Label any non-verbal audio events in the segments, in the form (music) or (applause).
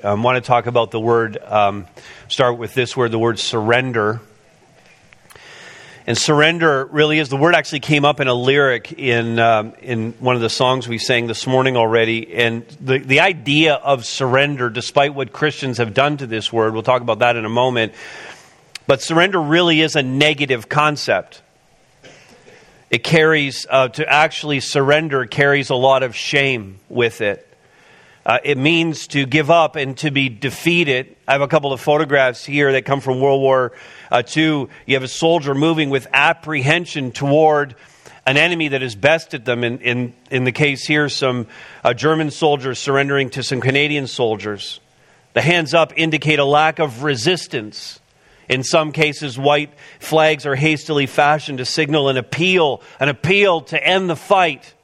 I um, want to talk about the word, um, start with this word, the word surrender. And surrender really is the word actually came up in a lyric in, um, in one of the songs we sang this morning already. And the, the idea of surrender, despite what Christians have done to this word, we'll talk about that in a moment. But surrender really is a negative concept. It carries, uh, to actually surrender, carries a lot of shame with it. Uh, it means to give up and to be defeated. I have a couple of photographs here that come from World War uh, two, you have a soldier moving with apprehension toward an enemy that has bested them. In, in, in the case here, some uh, German soldiers surrendering to some Canadian soldiers. The hands up indicate a lack of resistance. In some cases, white flags are hastily fashioned to signal an appeal, an appeal to end the fight.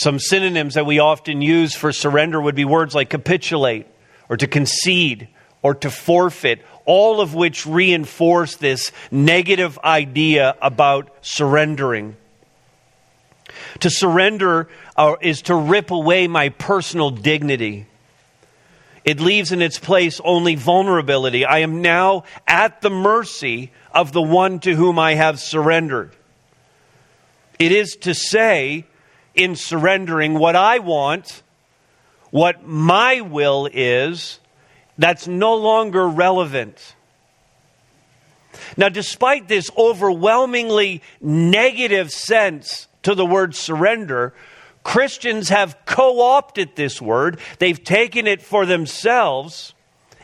Some synonyms that we often use for surrender would be words like capitulate or to concede or to forfeit all of which reinforce this negative idea about surrendering. To surrender uh, is to rip away my personal dignity. It leaves in its place only vulnerability. I am now at the mercy of the one to whom I have surrendered. It is to say, in surrendering, what I want, what my will is, that's no longer relevant. Now, despite this overwhelmingly negative sense to the word surrender, Christians have co opted this word. They've taken it for themselves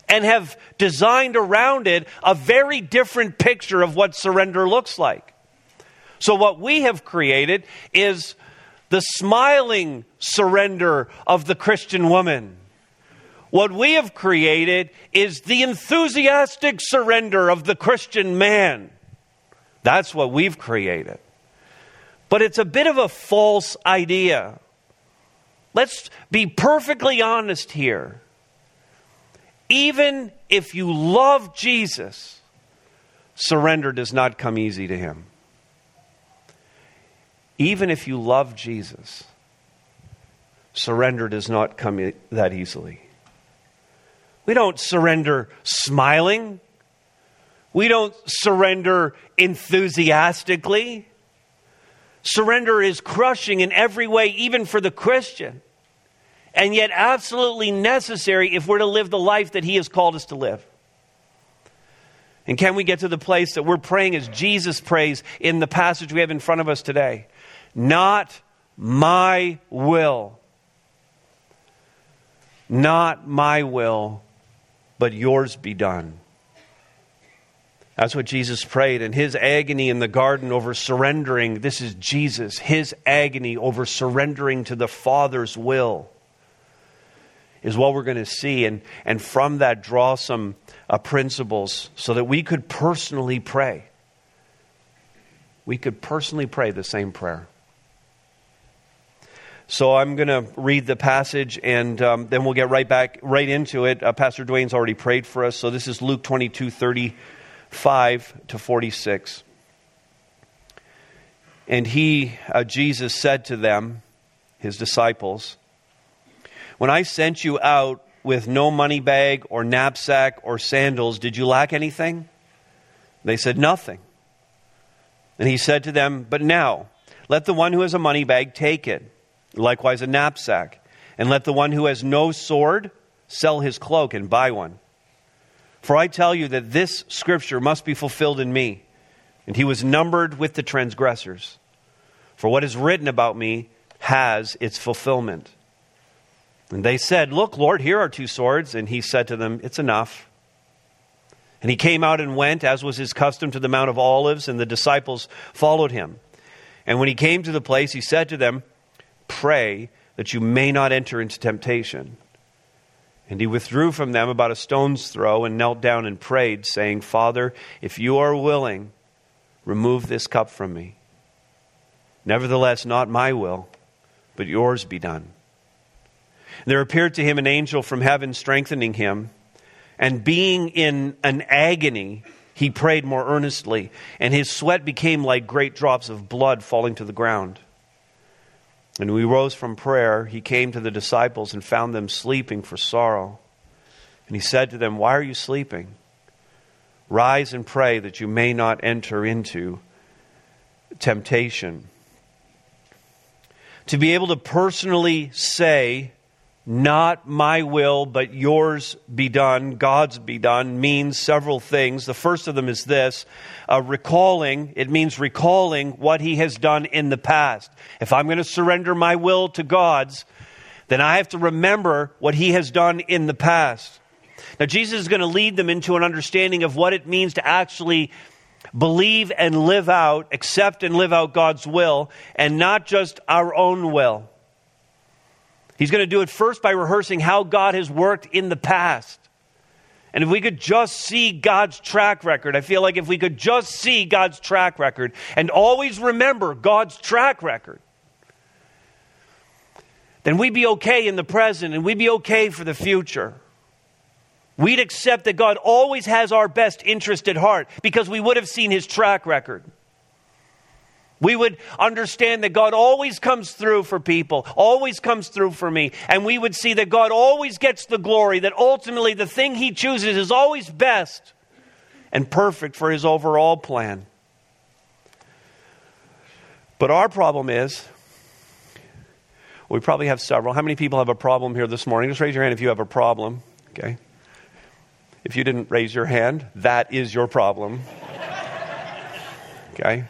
and have designed around it a very different picture of what surrender looks like. So, what we have created is the smiling surrender of the Christian woman. What we have created is the enthusiastic surrender of the Christian man. That's what we've created. But it's a bit of a false idea. Let's be perfectly honest here. Even if you love Jesus, surrender does not come easy to him. Even if you love Jesus, surrender does not come that easily. We don't surrender smiling. We don't surrender enthusiastically. Surrender is crushing in every way, even for the Christian, and yet absolutely necessary if we're to live the life that He has called us to live. And can we get to the place that we're praying as Jesus prays in the passage we have in front of us today? Not my will. Not my will, but yours be done. That's what Jesus prayed. And his agony in the garden over surrendering, this is Jesus, his agony over surrendering to the Father's will is what we're going to see. And, and from that, draw some uh, principles so that we could personally pray. We could personally pray the same prayer. So I'm going to read the passage and um, then we'll get right back, right into it. Uh, Pastor Dwayne's already prayed for us. So this is Luke 22 35 to 46. And he, uh, Jesus, said to them, his disciples, When I sent you out with no money bag or knapsack or sandals, did you lack anything? They said, Nothing. And he said to them, But now, let the one who has a money bag take it likewise a knapsack. And let the one who has no sword sell his cloak and buy one. For I tell you that this scripture must be fulfilled in me. And he was numbered with the transgressors. For what is written about me has its fulfillment. And they said, Look, Lord, here are two swords. And he said to them, It's enough. And he came out and went, as was his custom, to the Mount of Olives, and the disciples followed him. And when he came to the place, he said to them, Pray that you may not enter into temptation. And he withdrew from them about a stone's throw and knelt down and prayed, saying, Father, if you are willing, remove this cup from me. Nevertheless, not my will, but yours be done. There appeared to him an angel from heaven strengthening him, and being in an agony, he prayed more earnestly, and his sweat became like great drops of blood falling to the ground. And he rose from prayer, he came to the disciples and found them sleeping for sorrow. And he said to them, Why are you sleeping? Rise and pray that you may not enter into temptation. To be able to personally say, not my will, but yours be done, God's be done, means several things. The first of them is this uh, recalling, it means recalling what He has done in the past. If I'm going to surrender my will to God's, then I have to remember what He has done in the past. Now, Jesus is going to lead them into an understanding of what it means to actually believe and live out, accept and live out God's will, and not just our own will. He's going to do it first by rehearsing how God has worked in the past. And if we could just see God's track record, I feel like if we could just see God's track record and always remember God's track record, then we'd be okay in the present and we'd be okay for the future. We'd accept that God always has our best interest at heart because we would have seen his track record. We would understand that God always comes through for people, always comes through for me. And we would see that God always gets the glory, that ultimately the thing He chooses is always best and perfect for His overall plan. But our problem is, we probably have several. How many people have a problem here this morning? Just raise your hand if you have a problem. Okay. If you didn't raise your hand, that is your problem. Okay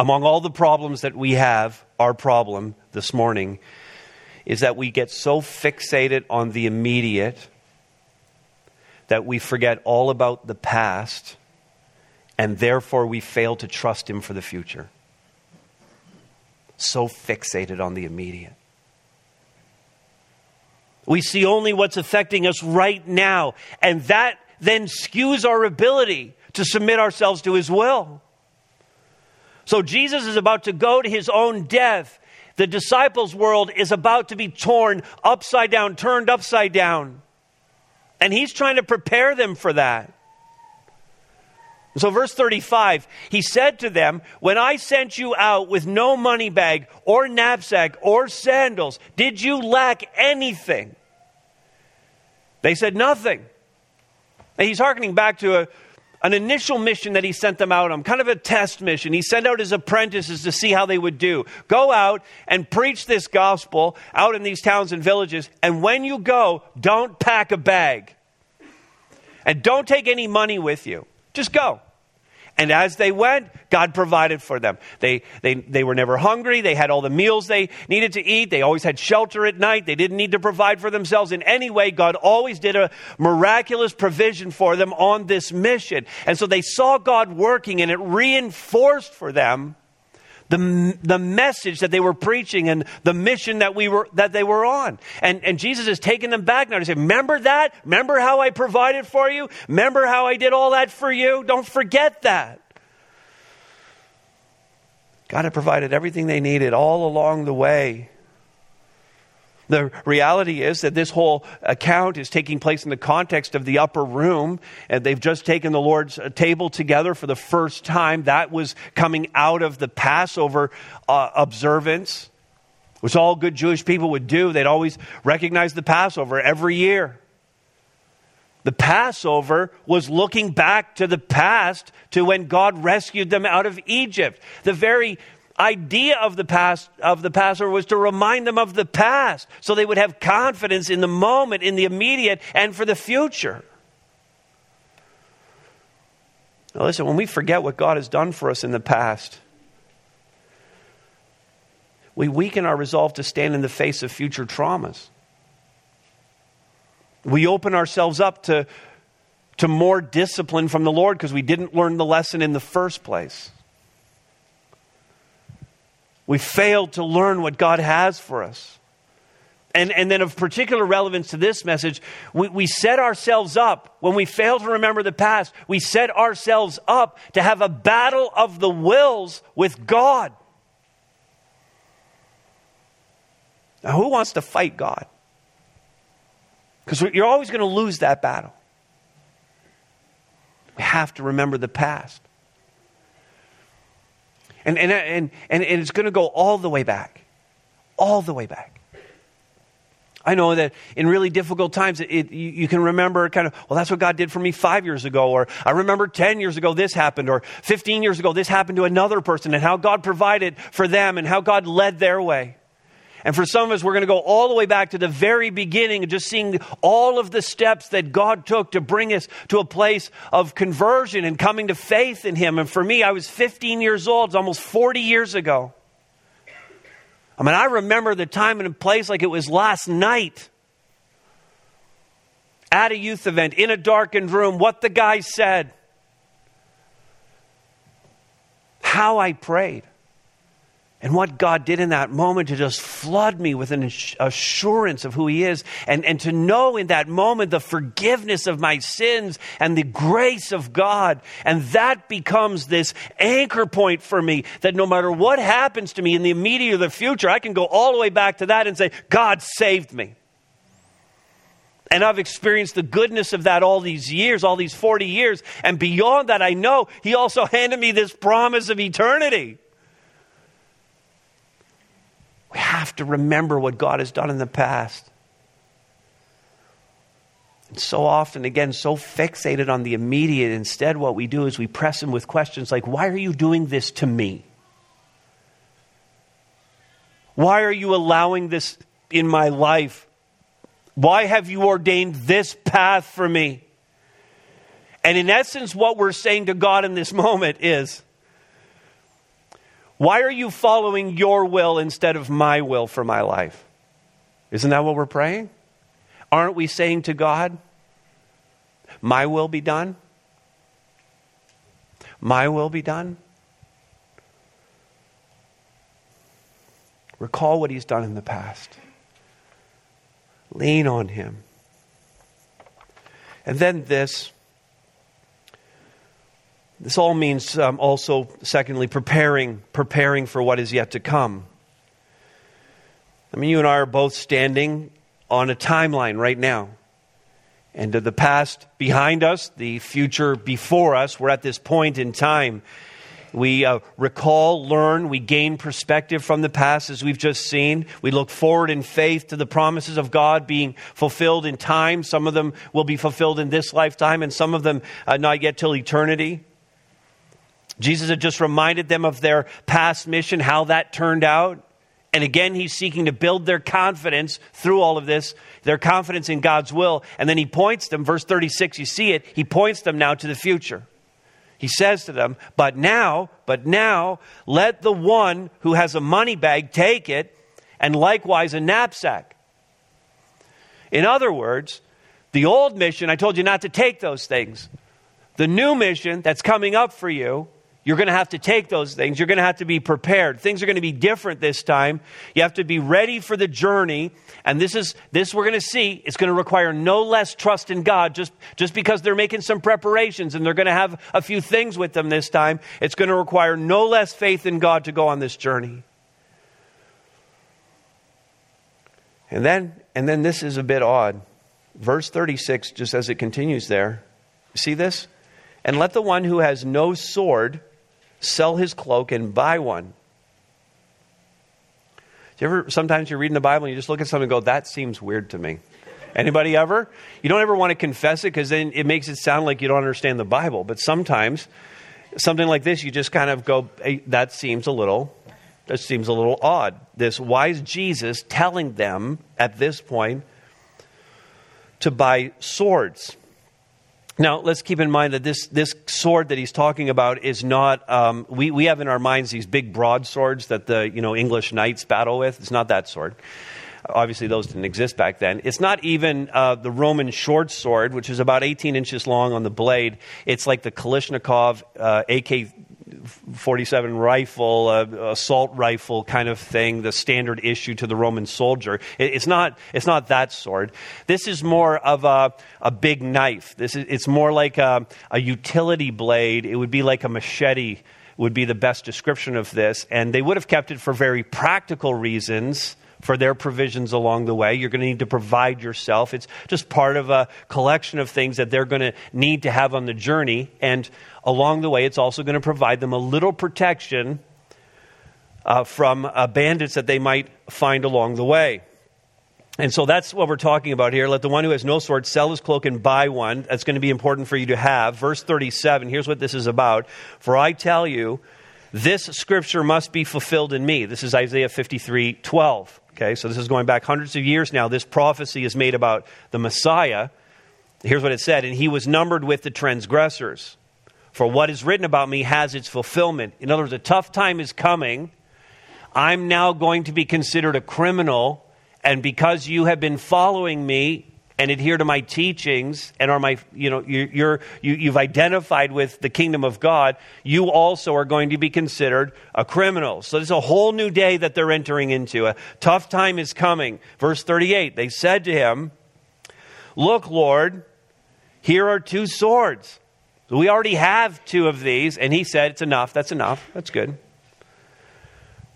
among all the problems that we have, our problem this morning is that we get so fixated on the immediate that we forget all about the past and therefore we fail to trust Him for the future. So fixated on the immediate. We see only what's affecting us right now, and that then skews our ability to submit ourselves to His will. So Jesus is about to go to his own death. The disciples' world is about to be torn upside down, turned upside down. And he's trying to prepare them for that. So, verse 35, he said to them, When I sent you out with no money bag or knapsack or sandals, did you lack anything? They said, Nothing. And he's hearkening back to a an initial mission that he sent them out on, kind of a test mission. He sent out his apprentices to see how they would do. Go out and preach this gospel out in these towns and villages. And when you go, don't pack a bag. And don't take any money with you. Just go. And as they went, God provided for them. They, they, they were never hungry. They had all the meals they needed to eat. They always had shelter at night. They didn't need to provide for themselves in any way. God always did a miraculous provision for them on this mission. And so they saw God working and it reinforced for them the, the message that they were preaching and the mission that we were that they were on. And, and Jesus is taking them back now to say, Remember that? Remember how I provided for you? Remember how I did all that for you? Don't forget that. God had provided everything they needed all along the way. The reality is that this whole account is taking place in the context of the upper room, and they've just taken the Lord's uh, table together for the first time. That was coming out of the Passover uh, observance, which all good Jewish people would do. They'd always recognize the Passover every year. The Passover was looking back to the past, to when God rescued them out of Egypt. The very idea of the past of the Passover was to remind them of the past so they would have confidence in the moment, in the immediate, and for the future. Now listen, when we forget what God has done for us in the past, we weaken our resolve to stand in the face of future traumas. We open ourselves up to, to more discipline from the Lord because we didn't learn the lesson in the first place. We failed to learn what God has for us. And, and then, of particular relevance to this message, we, we set ourselves up, when we fail to remember the past, we set ourselves up to have a battle of the wills with God. Now, who wants to fight God? Because you're always going to lose that battle. We have to remember the past. And, and, and, and, and it's going to go all the way back. All the way back. I know that in really difficult times, it, it, you, you, can remember kind of, well, that's what God did for me five years ago, or I remember 10 years ago this happened, or 15 years ago this happened to another person, and how God provided for them, and how God led their way. And for some of us, we're going to go all the way back to the very beginning just seeing all of the steps that God took to bring us to a place of conversion and coming to faith in Him. And for me, I was 15 years old, it's almost 40 years ago. I mean, I remember the time and place like it was last night at a youth event in a darkened room, what the guy said, how I prayed. And what God did in that moment to just flood me with an assurance of who He is, and, and to know in that moment the forgiveness of my sins and the grace of God. And that becomes this anchor point for me that no matter what happens to me in the immediate or the future, I can go all the way back to that and say, God saved me. And I've experienced the goodness of that all these years, all these 40 years. And beyond that, I know He also handed me this promise of eternity. We have to remember what God has done in the past. And so often, again, so fixated on the immediate, instead, what we do is we press Him with questions like, Why are you doing this to me? Why are you allowing this in my life? Why have you ordained this path for me? And in essence, what we're saying to God in this (laughs) moment is, why are you following your will instead of my will for my life? Isn't that what we're praying? Aren't we saying to God, My will be done? My will be done? Recall what He's done in the past. Lean on Him. And then this this all means um, also, secondly, preparing, preparing for what is yet to come. I mean, you and I are both standing on a timeline right now. And the past behind us, the future before us, we're at this point in time. We uh, recall, learn, we gain perspective from the past as we've just seen. We look forward in faith to the promises of God being fulfilled in time. Some of them will be fulfilled in this lifetime, and some of them uh, not yet till eternity. Jesus had just reminded them of their past mission, how that turned out. And again, he's seeking to build their confidence through all of this, their confidence in God's will. And then he points them, verse 36, you see it, he points them now to the future. He says to them, But now, but now, let the one who has a money bag take it, and likewise a knapsack. In other words, the old mission, I told you not to take those things. The new mission that's coming up for you you're going to have to take those things. You're going to have to be prepared. Things are going to be different this time. You have to be ready for the journey. And this is this we're going to see. It's going to require no less trust in God just, just because they're making some preparations and they're going to have a few things with them this time. It's going to require no less faith in God to go on this journey. And then and then this is a bit odd. Verse 36 just as it continues there. See this? And let the one who has no sword sell his cloak and buy one. Do you ever sometimes you're reading the Bible and you just look at something and go, that seems weird to me. Anybody ever? You don't ever want to confess it because then it makes it sound like you don't understand the Bible. But sometimes something like this, you just kind of go, hey, that seems a little that seems a little odd. This wise Jesus telling them at this point to buy swords. Now, let's keep in mind that this, this sword that he's talking about is not, um, we, we have in our minds these big broadswords that the you know, English knights battle with. It's not that sword. Obviously, those didn't exist back then. It's not even uh, the Roman short sword, which is about 18 inches long on the blade. It's like the Kalashnikov uh, AK 47 rifle, uh, assault rifle kind of thing, the standard issue to the Roman soldier. it's, not, it's not that sword. This is more of a, a big knife. This is, it's more like a, a utility blade. It would be like a machete, would be the best description of this. And they would have kept it for very practical reasons for their provisions along the way. You're going to need to provide yourself. It's just part of a collection of things that they're going to need to have on the journey. And along the way, it's also going to provide them a little protection uh, from uh, bandits that they might find along the way. And so that's what we're talking about here. Let the one who has no sword sell his cloak and buy one. That's going to be important for you to have. Verse 37, here's what this is about. For I tell you, this scripture must be fulfilled in me. This is Isaiah 53 12. Okay, so this is going back hundreds of years now. This prophecy is made about the Messiah. Here's what it said And he was numbered with the transgressors. For what is written about me has its fulfillment. In other words, a tough time is coming. I'm now going to be considered a criminal. And because you have been following me, and adhere to my teachings and are my you know you're, you're you, you've identified with the kingdom of god you also are going to be considered a criminal. So there's a whole new day that they're entering into. A tough time is coming. Verse 38 they said to him look lord here are two swords. We already have two of these. And he said it's enough. That's enough. That's good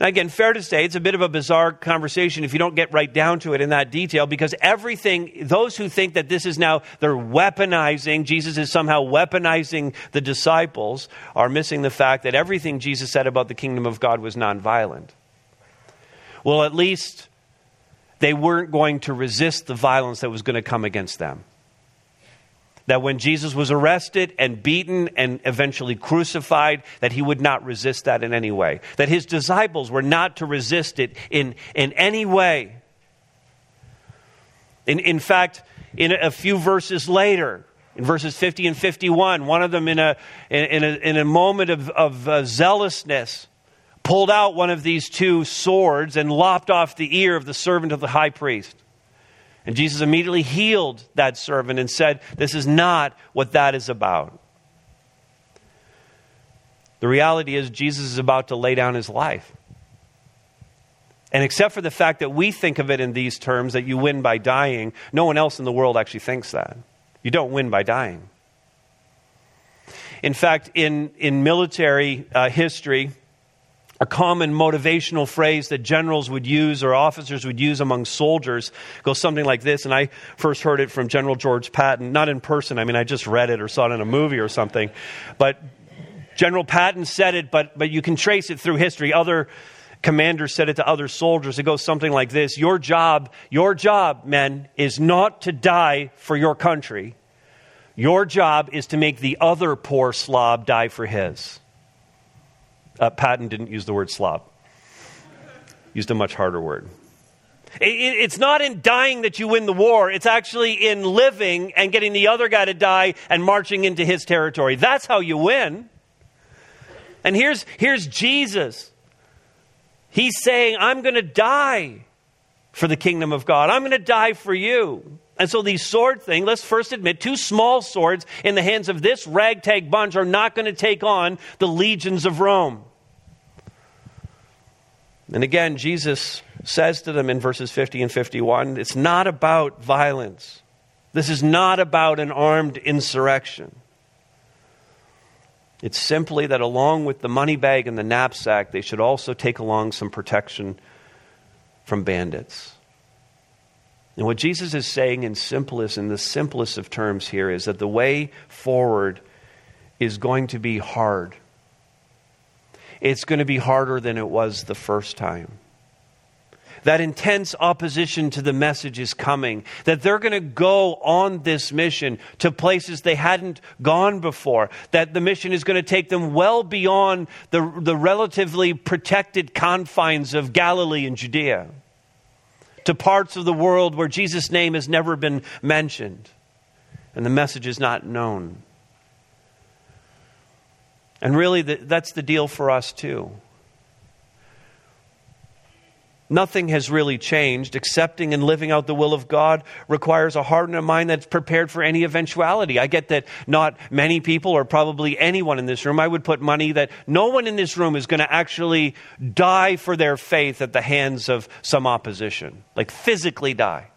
now, again, fair to say, it's a bit of a bizarre conversation if you don't get right down to it in that detail, because everything, those who think that this is now, they're weaponizing, Jesus is somehow weaponizing the disciples, are missing the fact that everything Jesus said about the kingdom of God was nonviolent. Well, at least they weren't going to resist the violence that was going to come against them that when Jesus was arrested and beaten and eventually crucified, that he would not resist that in any way. That his disciples were not to resist it in, in any way. In, in fact, in a few verses later, in verses 50 and 51, one of them in a, in a, in a moment of, of uh, zealousness pulled out one of these two swords and lopped off the ear of the servant of the high priest. And Jesus immediately healed that servant and said, This is not what that is about. The reality is, Jesus is about to lay down his life. And except for the fact that we think of it in these terms, that you win by dying, no one else in the world actually thinks that. You don't win by dying. In fact, in, in military uh, history, a common motivational phrase that generals would use or officers would use among soldiers goes something like this. And I first heard it from General George Patton, not in person. I mean, I just read it or saw it in a movie or something. But General Patton said it, but, but you can trace it through history. Other commanders said it to other soldiers. It goes something like this Your job, your job, men, is not to die for your country. Your job is to make the other poor slob die for his. Uh, Patton didn't use the word slob, used a much harder word. It, it, it's not in dying that you win the war, it's actually in living and getting the other guy to die and marching into his territory. That's how you win. And here's, here's Jesus. He's saying, I'm going to die for the kingdom of God. I'm going to die for you. And so these sword thing, let's first admit, two small swords in the hands of this ragtag bunch are not going to take on the legions of Rome. And again, Jesus says to them in verses 50 and 51 it's not about violence. This is not about an armed insurrection. It's simply that along with the money bag and the knapsack, they should also take along some protection from bandits. And what Jesus is saying in simplest, in the simplest of terms here, is that the way forward is going to be hard. It's going to be harder than it was the first time. That intense opposition to the message is coming. That they're going to go on this mission to places they hadn't gone before. That the mission is going to take them well beyond the, the relatively protected confines of Galilee and Judea to parts of the world where Jesus' name has never been mentioned and the message is not known. And really, that's the deal for us too. Nothing has really changed. Accepting and living out the will of God requires a heart and a mind that's prepared for any eventuality. I get that not many people, or probably anyone in this room, I would put money that no one in this room is going to actually die for their faith at the hands of some opposition, like physically die.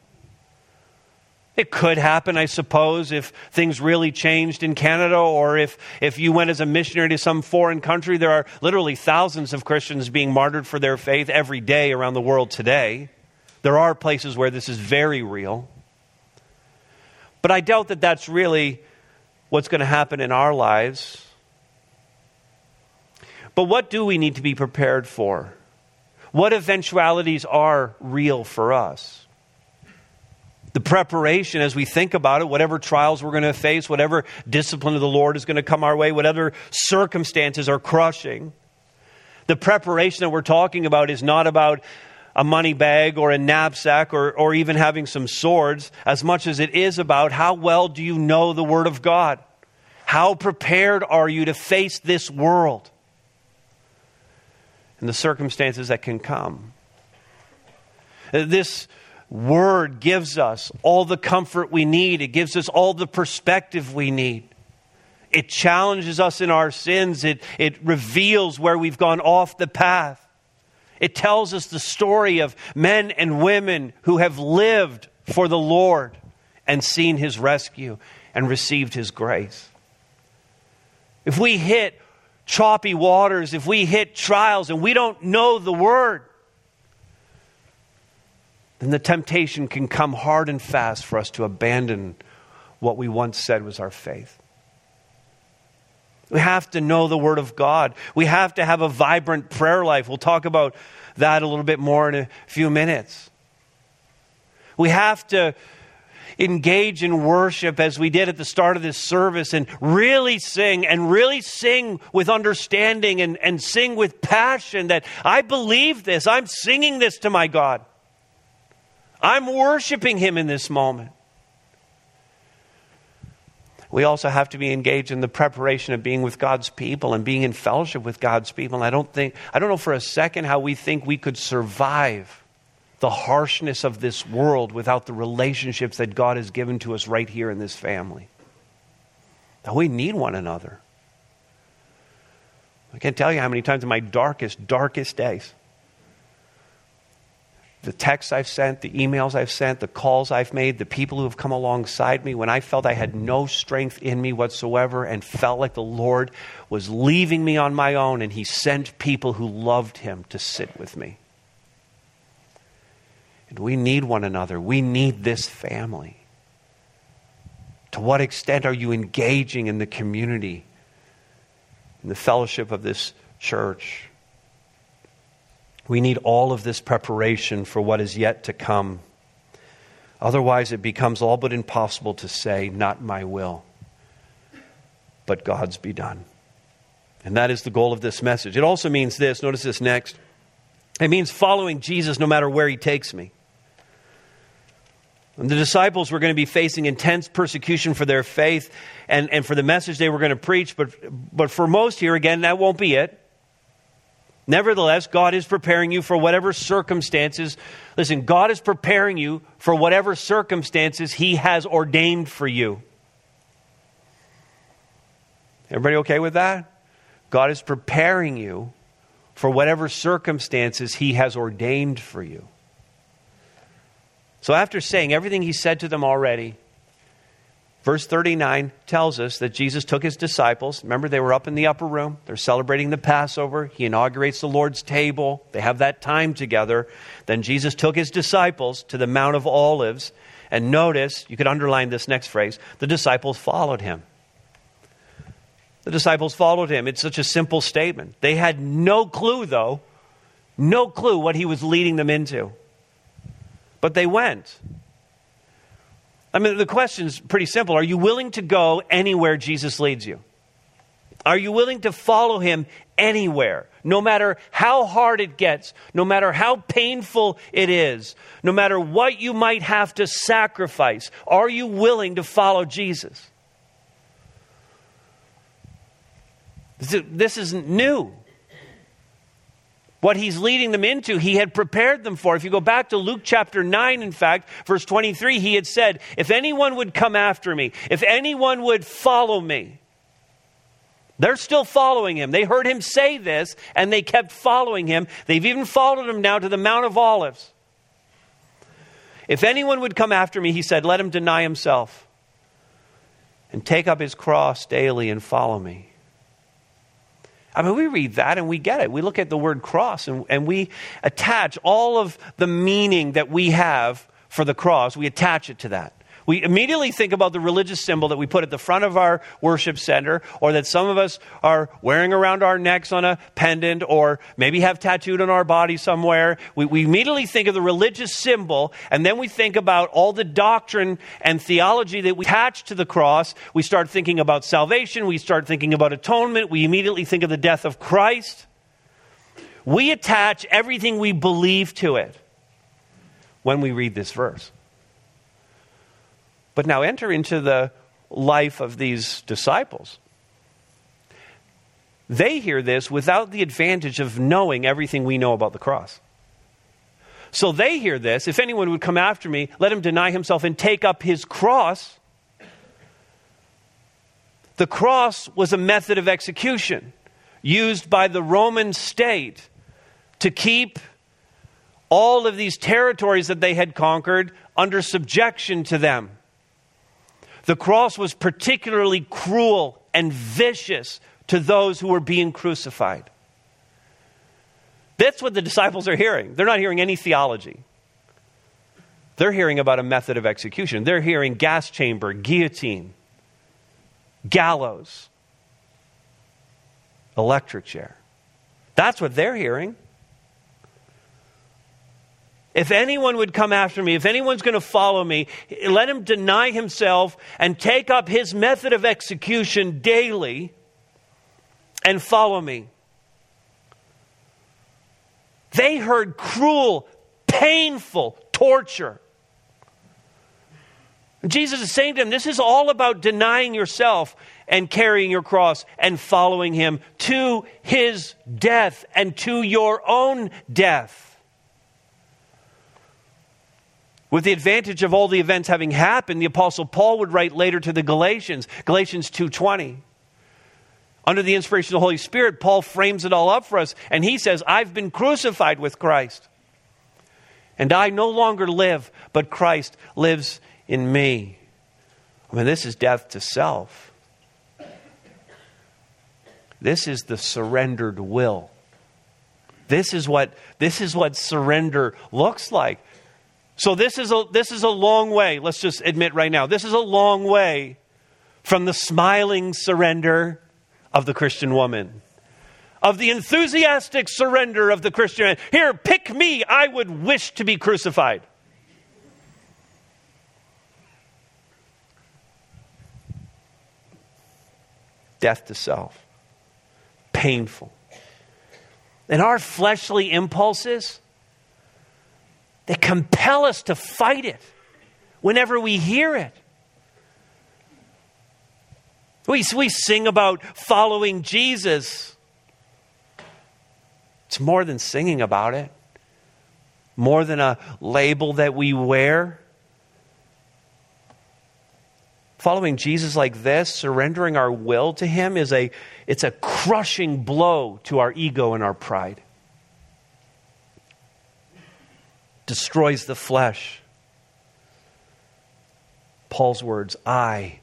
It could happen, I suppose, if things really changed in Canada or if, if you went as a missionary to some foreign country. There are literally thousands of Christians being martyred for their faith every day around the world today. There are places where this is very real. But I doubt that that's really what's going to happen in our lives. But what do we need to be prepared for? What eventualities are real for us? The preparation as we think about it, whatever trials we're going to face, whatever discipline of the Lord is going to come our way, whatever circumstances are crushing. The preparation that we're talking about is not about a money bag or a knapsack or, or even having some swords as much as it is about how well do you know the Word of God? How prepared are you to face this world and the circumstances that can come? This word gives us all the comfort we need, it gives us all the perspective we need. It challenges us in our sins, it, it reveals where we've gone off the path. It tells us the story of men and women who have lived for the Lord and seen his rescue and received his grace. If we hit choppy waters, if we hit trials and we don't know the word, then the temptation can come hard and fast for us to abandon what we once said was our faith. We have to know the Word of God. We have to have a vibrant prayer life. We'll talk about that a little bit more in a few minutes. We have to engage in worship as we did at the start of this service and really sing and really sing with understanding and, and sing with passion that I believe this. I'm singing this to my God. I'm worshiping Him in this moment we also have to be engaged in the preparation of being with God's people and being in fellowship with God's people. And I don't think, I don't know for a second how we think we could survive the harshness of this world without the relationships that God has given to us right here in this family. Now, we need one another. I can't tell you how many times in my darkest, darkest days the texts I've sent, the emails I've sent, the calls I've made, the people who have come alongside me when I felt I had no strength in me whatsoever and felt like the Lord was leaving me on my own, and He sent people who loved Him to sit with me. And we need one another. We need this family. To what extent are you engaging in the community, in the fellowship of this church? We need all of this preparation for what is yet to come. Otherwise, it becomes all but impossible to say, Not my will, but God's be done. And that is the goal of this message. It also means this notice this next. It means following Jesus no matter where he takes me. And the disciples were going to be facing intense persecution for their faith and, and for the message they were going to preach, but, but for most here, again, that won't be it. Nevertheless, God is preparing you for whatever circumstances. Listen, God is preparing you for whatever circumstances He has ordained for you. Everybody okay with that? God is preparing you for whatever circumstances He has ordained for you. So, after saying everything He said to them already, Verse 39 tells us that Jesus took his disciples. Remember, they were up in the upper room. They're celebrating the Passover. He inaugurates the Lord's table. They have that time together. Then Jesus took his disciples to the Mount of Olives. And notice, you could underline this next phrase the disciples followed him. The disciples followed him. It's such a simple statement. They had no clue, though, no clue what he was leading them into. But they went. I mean, the question is pretty simple. Are you willing to go anywhere Jesus leads you? Are you willing to follow him anywhere, no matter how hard it gets, no matter how painful it is, no matter what you might have to sacrifice? Are you willing to follow Jesus? This isn't new what he's leading them into, he had prepared them for. If you go back to Luke chapter 9, in fact, verse 23, he had said, If anyone would come after me, if anyone would follow me, they're still following him. They heard him say this and they kept following him. They've even followed him now to the Mount of Olives. If anyone would come after me, he said, let him deny himself and take up his cross daily and follow me. I mean, we read that and we get it. We look at the word cross and, and we attach all of the meaning that we have for the cross, we attach it to that. We immediately think about the religious symbol that we put at the front of our worship center, or that some of us are wearing around our necks on a pendant, or maybe have tattooed on our body somewhere. We, we immediately think of the religious symbol, and then we think about all the doctrine and theology that we attach to the cross. We start thinking about salvation, we start thinking about atonement, we immediately think of the death of Christ. We attach everything we believe to it when we read this verse. But now enter into the life of these disciples. They hear this without the advantage of knowing everything we know about the cross. So they hear this if anyone would come after me, let him deny himself and take up his cross. The cross was a method of execution used by the Roman state to keep all of these territories that they had conquered under subjection to them. The cross was particularly cruel and vicious to those who were being crucified. That's what the disciples are hearing. They're not hearing any theology. They're hearing about a method of execution. They're hearing gas chamber, guillotine, gallows, electric chair. That's what they're hearing. If anyone would come after me, if anyone's going to follow me, let him deny himself and take up his method of execution daily and follow me. They heard cruel, painful torture. Jesus is saying to them, This is all about denying yourself and carrying your cross and following him to his death and to your own death. With the advantage of all the events having happened, the apostle Paul would write later to the Galatians, Galatians 2:20. Under the inspiration of the Holy Spirit, Paul frames it all up for us and he says, "I've been crucified with Christ. And I no longer live, but Christ lives in me." I mean, this is death to self. This is the surrendered will. This is what this is what surrender looks like. So this is a, this is a long way, let's just admit right now. This is a long way from the smiling surrender of the Christian woman, of the enthusiastic surrender of the Christian. Here, pick me, I would wish to be crucified. Death to self. Painful. And our fleshly impulses, they compel us to fight it whenever we hear it. We, we sing about following Jesus. It's more than singing about it, more than a label that we wear. Following Jesus like this, surrendering our will to him is a it's a crushing blow to our ego and our pride. Destroys the flesh. Paul's words I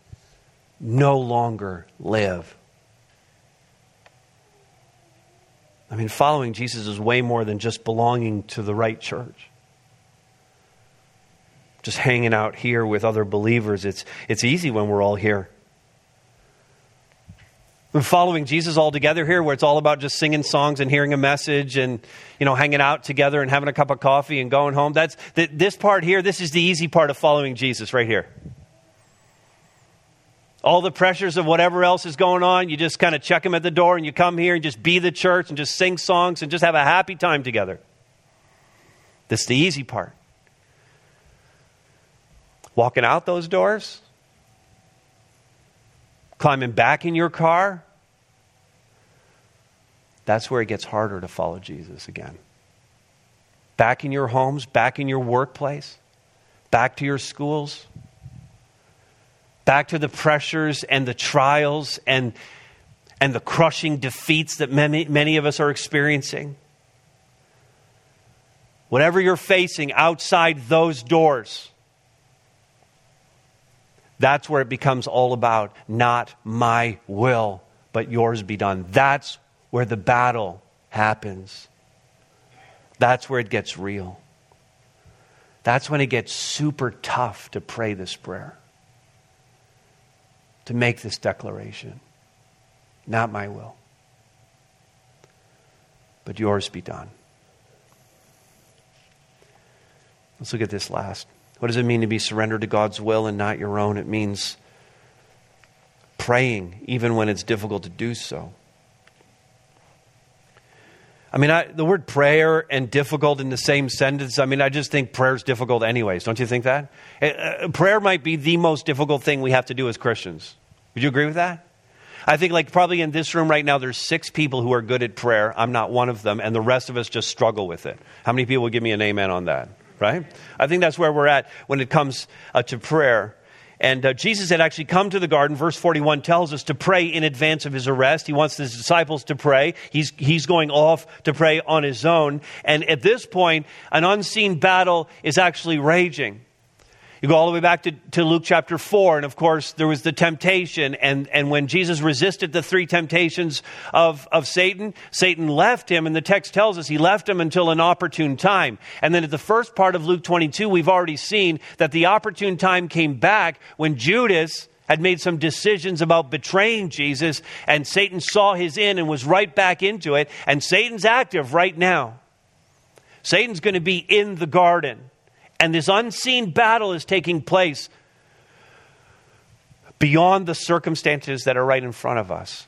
no longer live. I mean, following Jesus is way more than just belonging to the right church. Just hanging out here with other believers. It's, it's easy when we're all here. Following Jesus all together here, where it's all about just singing songs and hearing a message and, you know, hanging out together and having a cup of coffee and going home. That's this part here. This is the easy part of following Jesus right here. All the pressures of whatever else is going on, you just kind of check them at the door and you come here and just be the church and just sing songs and just have a happy time together. That's the easy part. Walking out those doors, climbing back in your car, that's where it gets harder to follow Jesus again. Back in your homes, back in your workplace, back to your schools, back to the pressures and the trials and, and the crushing defeats that many, many of us are experiencing. Whatever you're facing outside those doors, that's where it becomes all about not my will, but yours be done. That's where the battle happens. That's where it gets real. That's when it gets super tough to pray this prayer, to make this declaration. Not my will, but yours be done. Let's look at this last. What does it mean to be surrendered to God's will and not your own? It means praying even when it's difficult to do so. I mean, I, the word prayer and difficult in the same sentence, I mean, I just think prayer is difficult, anyways. Don't you think that? Uh, prayer might be the most difficult thing we have to do as Christians. Would you agree with that? I think, like, probably in this room right now, there's six people who are good at prayer. I'm not one of them, and the rest of us just struggle with it. How many people would give me an amen on that? Right? I think that's where we're at when it comes uh, to prayer. And uh, Jesus had actually come to the garden. Verse 41 tells us to pray in advance of his arrest. He wants his disciples to pray. He's, he's going off to pray on his own. And at this point, an unseen battle is actually raging. You go all the way back to, to Luke chapter 4, and of course, there was the temptation. And, and when Jesus resisted the three temptations of, of Satan, Satan left him, and the text tells us he left him until an opportune time. And then at the first part of Luke 22, we've already seen that the opportune time came back when Judas had made some decisions about betraying Jesus, and Satan saw his in and was right back into it. And Satan's active right now. Satan's going to be in the garden. And this unseen battle is taking place beyond the circumstances that are right in front of us.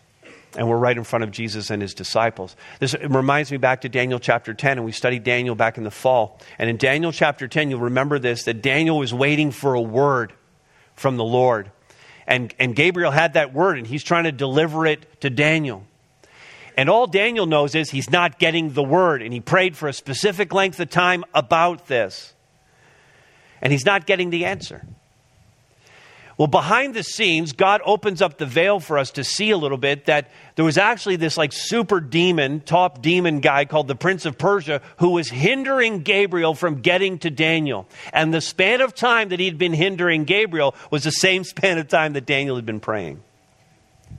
And we're right in front of Jesus and his disciples. This reminds me back to Daniel chapter 10, and we studied Daniel back in the fall. And in Daniel chapter 10, you'll remember this that Daniel was waiting for a word from the Lord. And, and Gabriel had that word, and he's trying to deliver it to Daniel. And all Daniel knows is he's not getting the word, and he prayed for a specific length of time about this and he's not getting the answer. Well, behind the scenes, God opens up the veil for us to see a little bit that there was actually this like super demon, top demon guy called the Prince of Persia who was hindering Gabriel from getting to Daniel. And the span of time that he'd been hindering Gabriel was the same (laughs) span of time that Daniel had been praying. And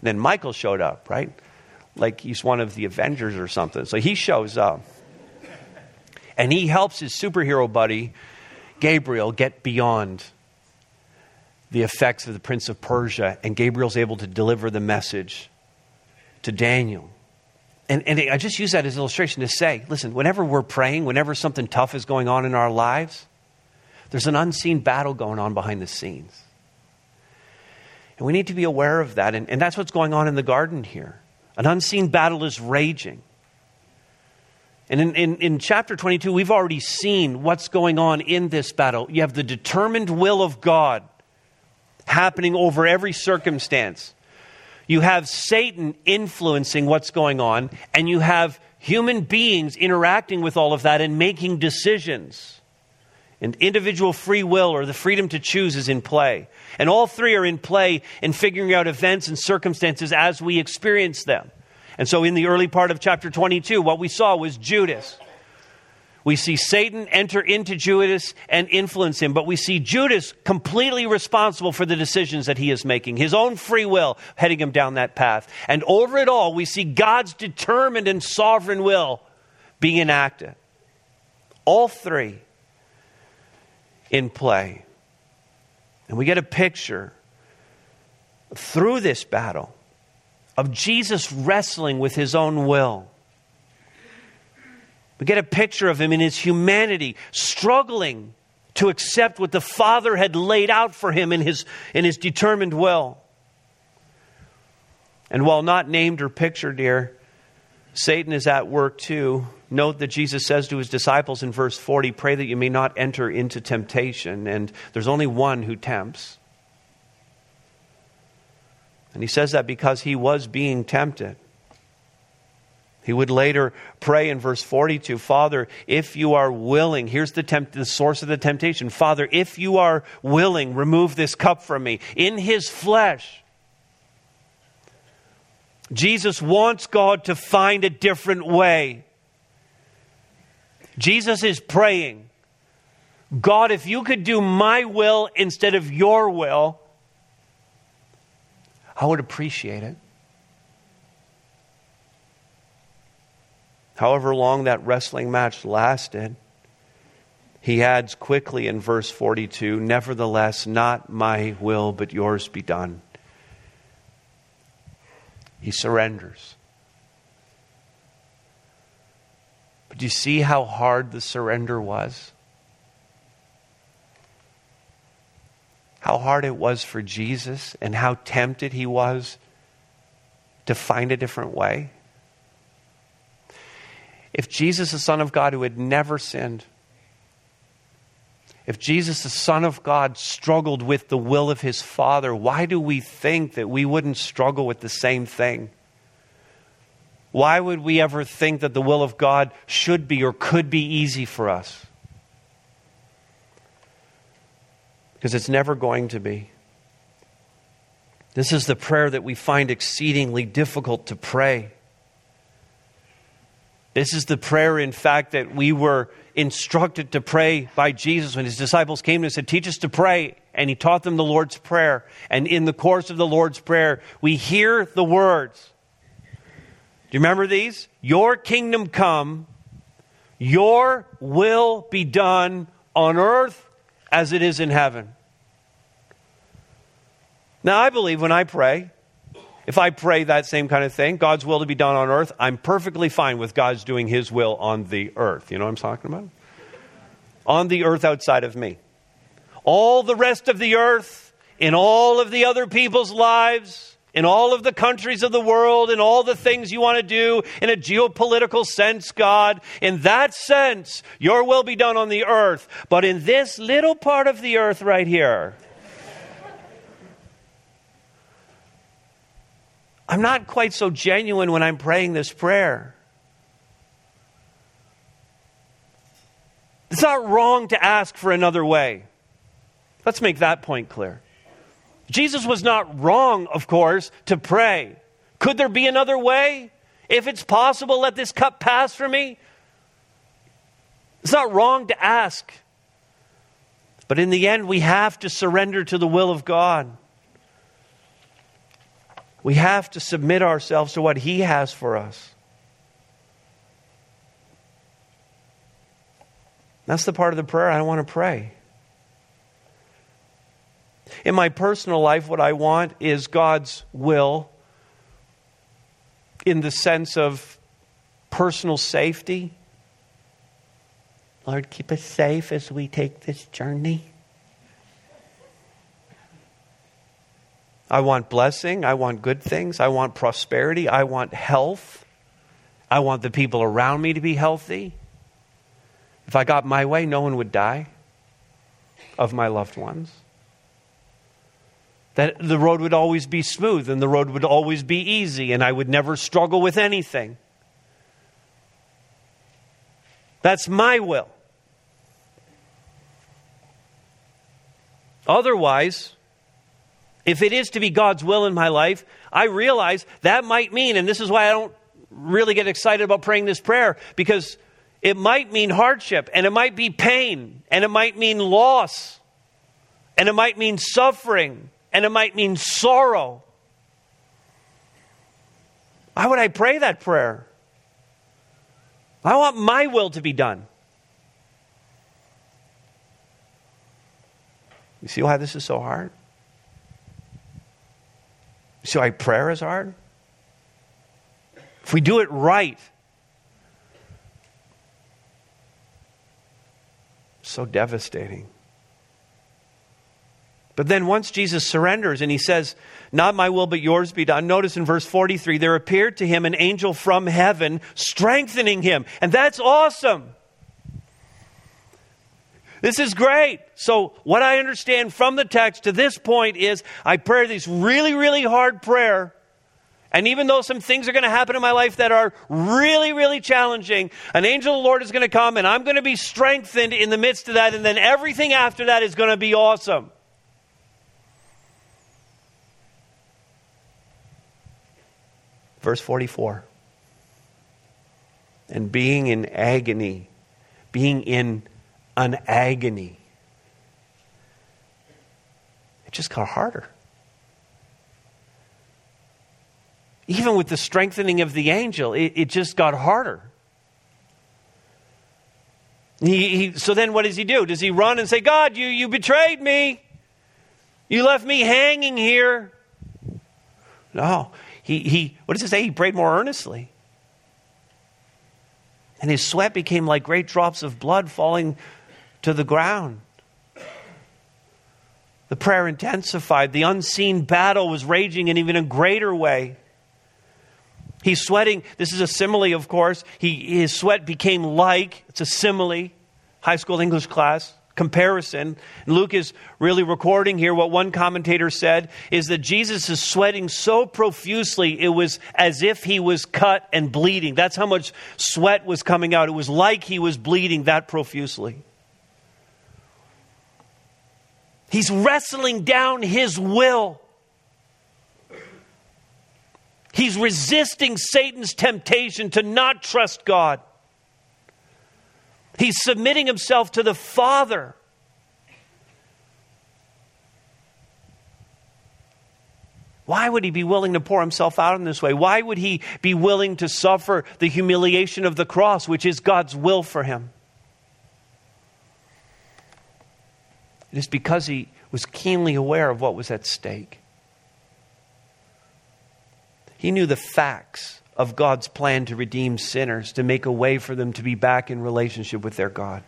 then Michael showed up, right? Like he's one of the Avengers or something. So he shows up. And he helps his superhero buddy Gabriel get beyond the effects of the Prince of Persia, and Gabriel's able to deliver the message to Daniel. And, and I just use that as illustration to say listen, whenever we're praying, whenever something tough is going on in our lives, there's an unseen battle going on behind the scenes. And we need to be aware of that. And, and that's what's going on in the garden here. An unseen battle is raging. And in, in, in, chapter 22, we've already seen what's going on in this battle. You have the determined will of God happening over every circumstance. You have Satan influencing what's going on, and you have human beings interacting with all of that and making decisions. And individual free will or the freedom to choose is in play. And all three are in play in figuring out events and circumstances as we experience them. And so, in the early part of chapter 22, what we saw was Judas. We see Satan enter into Judas and influence him, but we see Judas completely responsible for the decisions that he is making, his own free will heading him down that path. And over it all, we see God's determined and sovereign will being enacted. All three in play. And we get a picture through this battle of Jesus wrestling with his own will. We get a picture of him in his humanity, struggling to accept what the Father had laid out for him in his, in his determined will. And while not named or pictured here, Satan is at work too. Note that Jesus says to his disciples in verse 40 pray that you may not enter into temptation. And there's only one who tempts. And he says that because he was being tempted. He would later pray in verse 42 Father, if you are willing, here's the, tempt, the source of the temptation. Father, if you are willing, remove this cup from me. In his flesh, Jesus wants God to find a different way. Jesus is praying, God, if you could do my will instead of your will, I would appreciate it. However long that wrestling match lasted, he adds quickly in verse 42 Nevertheless, not my will, but yours be done. He surrenders. But do you see how hard the surrender was? How hard it was for Jesus and how tempted he was to find a different way? If Jesus, the Son of God, who had never sinned, if Jesus, the Son of God, struggled with the will of his Father, why do we think that we wouldn't struggle with the same thing? Why would we ever think that the will of God should be or could be easy for us? Because it's never going to be. This is the prayer that we find exceedingly difficult to pray. This is the prayer, in fact, that we were instructed to pray by Jesus when his disciples came to him and said, Teach us to pray. And he taught them the Lord's Prayer. And in the course of the Lord's Prayer, we hear the words. Do you remember these? Your kingdom come, your will be done on earth as it is in heaven. Now, I believe when I pray, if I pray that same kind of thing, God's will to be done on earth, I'm perfectly fine with God's doing his will on the earth. You know what I'm talking about? On the earth outside of me. All the rest of the earth, in all of the other people's lives, in all of the countries of the world, in all the things you want to do in a geopolitical sense, God, in that sense, your will be done on the earth. But in this little part of the earth right here, I'm not quite so genuine when I'm praying this prayer. It's not wrong to ask for another way. Let's make that point clear. Jesus was not wrong, of course, to pray. Could there be another way? If it's possible, let this cup pass from me. It's not wrong to ask. But in the end, we have to surrender to the will of God. We have to submit ourselves to what He has for us. That's the part of the prayer I want to pray. In my personal life, what I want is God's will in the sense of personal safety. Lord, keep us safe as we take this journey. I want blessing. I want good things. I want prosperity. I want health. I want the people around me to be healthy. If I got my way, no one would die of my loved ones. That the road would always be smooth and the road would always be easy and I would never struggle with anything. That's my will. Otherwise, if it is to be God's will in my life, I realize that might mean, and this is why I don't really get excited about praying this prayer, because it might mean hardship, and it might be pain, and it might mean loss, and it might mean suffering, and it might mean sorrow. Why would I pray that prayer? I want my will to be done. You see why this is so hard? You See why prayer is hard? If we do it right, so devastating. But then once Jesus surrenders and he says, Not my will, but yours be done, notice in verse 43 there appeared to him an angel from heaven strengthening him. And that's awesome. This is great. So, what I understand from the text to this point is I pray this really, really hard prayer. And even though some things are going to happen in my life that are really, really challenging, an angel of the Lord is going to come and I'm going to be strengthened in the midst of that. And then everything after that is going to be awesome. Verse 44. And being in agony, being in an agony. It just got harder. Even with the strengthening of the angel, it, it just got harder. He, he, so then what does he do? Does he run and say, God, you, you betrayed me? You left me hanging here? No. He, he, what does it say? He prayed more earnestly. And his sweat became like great drops of blood falling to the ground. The prayer intensified. The unseen battle was raging in even a greater way. He's sweating. This is a simile, of course. He, his sweat became like, it's a simile, high school English class comparison. Luke is really recording here what one commentator said is that Jesus is sweating so profusely it was as if he was cut and bleeding. That's how much sweat was coming out. It was like he was bleeding that profusely. He's wrestling down his will. He's resisting Satan's temptation to not trust God. He's submitting himself to the Father. Why would he be willing to pour himself out in this way? Why would he be willing to suffer the humiliation of the cross, which is God's will for him? It is because he was keenly aware of what was at stake. He knew the facts of God's plan to redeem sinners, to make a way for them to be back in relationship with their God.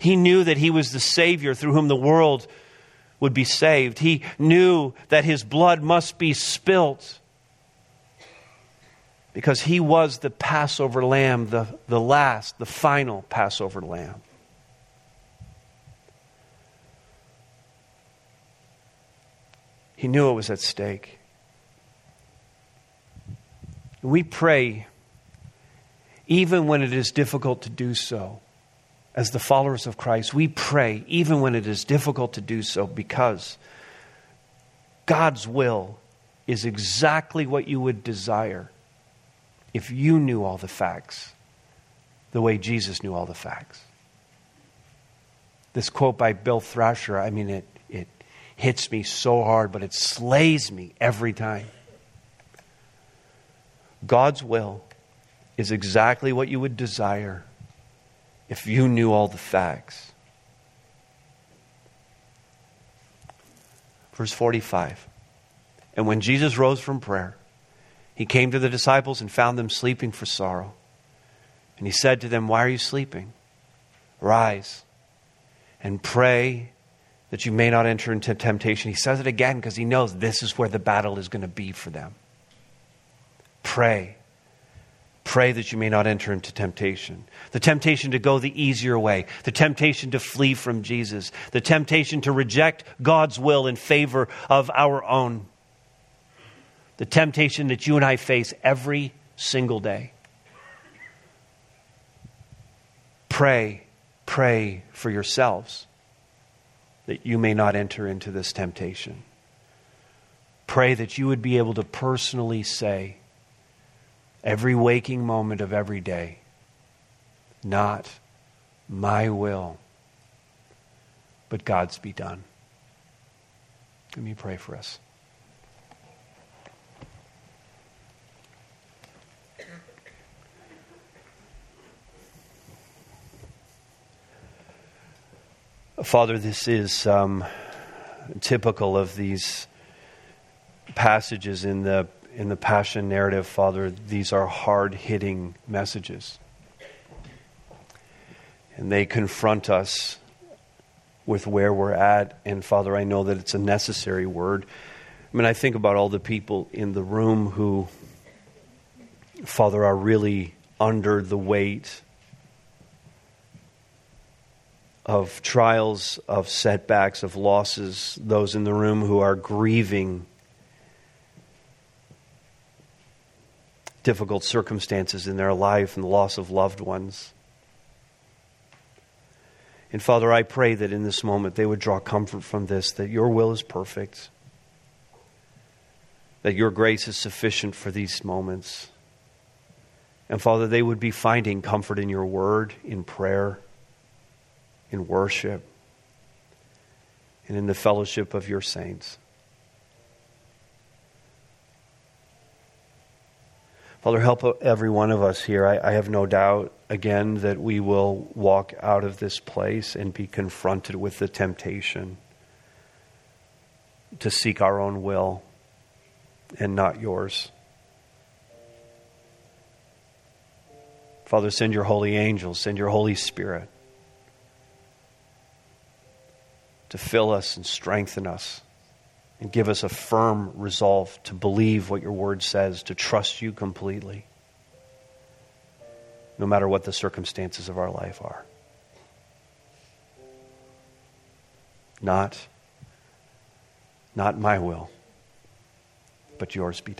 He knew that He was the Savior through whom the world would be saved. He knew that His blood must be spilt because He was the Passover lamb, the, the last, the final Passover lamb. He knew it was at stake. We pray even when it is difficult to do so. As the followers of Christ, we pray even when it is difficult to do so because God's will is exactly what you would desire if you knew all the facts the way Jesus knew all the facts. This quote by Bill Thrasher, I mean, it, it hits me so hard, but it slays me every time. God's will is exactly what you would desire if you knew all the facts. Verse 45. And when Jesus rose from prayer, he came to the disciples and found them sleeping for sorrow. And he said to them, Why are you sleeping? Rise and pray that you may not enter into temptation. He says it again because he knows this is where the battle is going to be for them. Pray. Pray that you may not enter into temptation. The temptation to go the easier way, the temptation to flee from Jesus, the temptation to reject God's will in favor of our own, the temptation that you and I face every single day. Pray, pray for yourselves that you may not enter into this temptation. Pray that you would be able to personally say, every waking moment of every day, not my will, but God's be done. Let me pray for us. Father, this is um, typical of these passages in the in the passion narrative, Father. These are hard hitting messages, and they confront us with where we're at. And Father, I know that it's a necessary word. I mean, I think about all the people in the room who, Father, are really under the weight of trials, of setbacks, of losses, those in the room who are grieving difficult circumstances in their life and the loss of loved ones. And Father, I pray that in this moment they would draw comfort from this, that your will is perfect, that your grace is sufficient for these moments. And Father, they would be finding comfort in your word, in prayer in worship, and in the fellowship of your saints. Father, help every one of us here. I, I have no doubt again that we will walk out of this place and be confronted with the temptation to seek our own will and not yours. Father, send your holy angels, send your Holy Spirit to fill us and strengthen us and give us a firm resolve to believe what your word says, to trust you completely, no matter what the circumstances of our life are. Not, not my will, but yours be done.